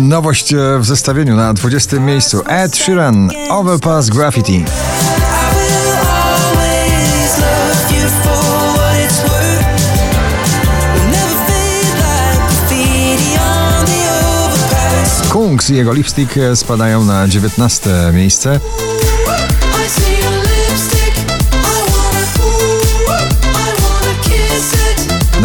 Nowość e, w zestawieniu na 20. miejscu Ed Sheeran Overpass Graffiti. Kungs i jego lipstick e, spadają na 19. miejsce.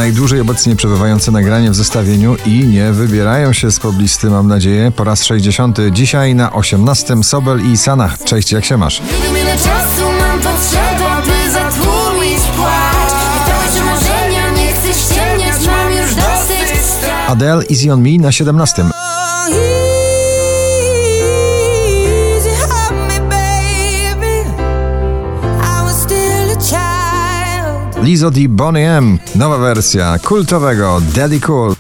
Najdłużej obecnie przebywające nagranie w zestawieniu i nie wybierają się z poblisty, mam nadzieję, po raz 60. Dzisiaj na 18 Sobel i Sanach. Cześć, jak się masz? Adele Easy on Me na 17. Lizzo di Bonnie M. Nowa wersja kultowego Daddy Cool.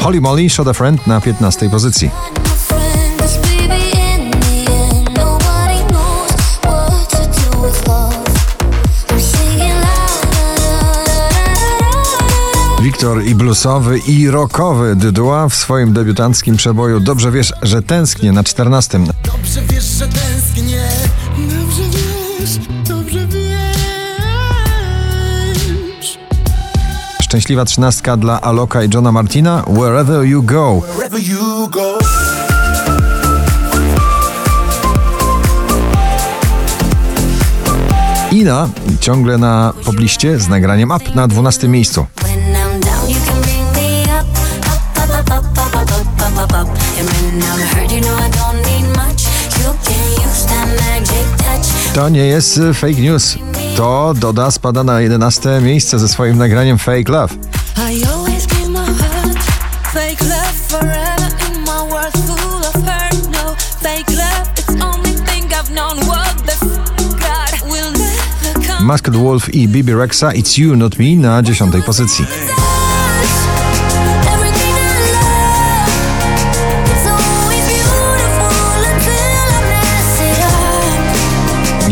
Holly Molly Shot Friend na 15 pozycji. Wiktor i bluesowy i rockowy Dydua w swoim debiutanckim przeboju Dobrze wiesz, że tęsknię na 14. Dobrze wiesz, że tęsknię Dobrze wiesz, dobrze wiesz Szczęśliwa trzynastka dla Aloka i Johna Martina Wherever You Go. Wherever you go Ina ciągle na pobliście z nagraniem Up na 12 miejscu. To nie jest y, fake news. To Doda spada na 11 miejsce ze swoim nagraniem Fake Love. Masked Wolf i Bibi Rexa It's You Not Me na 10 pozycji.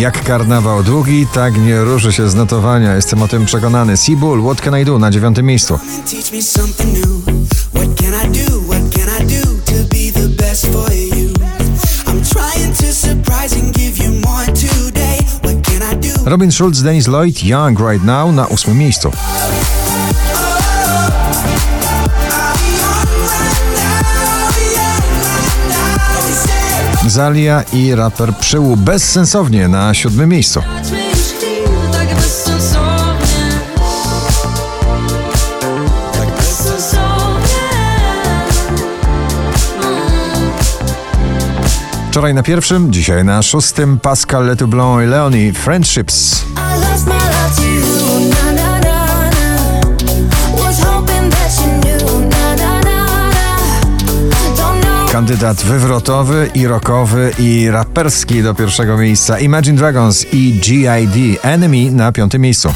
Jak karnawał długi, tak nie ruszy się z notowania. Jestem o tym przekonany. Seabull, What Can I Do na dziewiątym miejscu. Robin Schulz, Dennis Lloyd, Young Right Now na ósmym miejscu. Zalia i raper Przyłu bezsensownie na 7 miejscu. Tak. Tak bezsensownie. Wczoraj na pierwszym, dzisiaj na szóstym Pascal Letoublon i Leonie Friendships. Kandydat wywrotowy i rockowy i raperski do pierwszego miejsca Imagine Dragons i G.I.D. Enemy na piątym miejscu.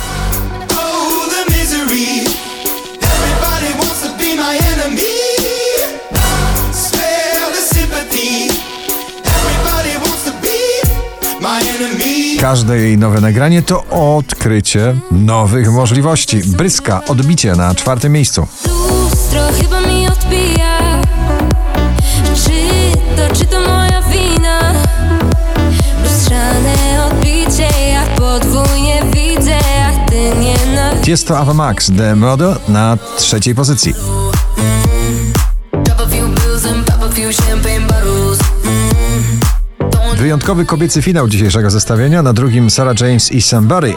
Każde jej nowe nagranie to odkrycie nowych możliwości. Bryska, odbicie na czwartym miejscu. Podwójnie widzę, jak ty na. Tiesto Ava Max, The Model na trzeciej pozycji. Wyjątkowy kobiecy finał dzisiejszego zestawienia. Na drugim Sarah James i Somebody.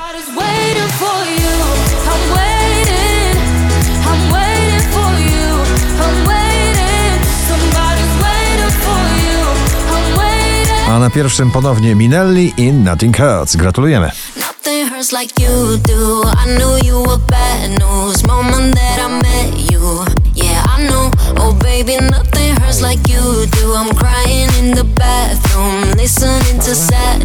A na pierwszym ponownie Minelli i Nothing Hurts. Gratulujemy. Nothing hurts like you do. I knew you were bad news. Moment that I met you. Yeah, I know. Oh, baby, nothing hurts like you do. I'm crying in the bathroom, listening to sad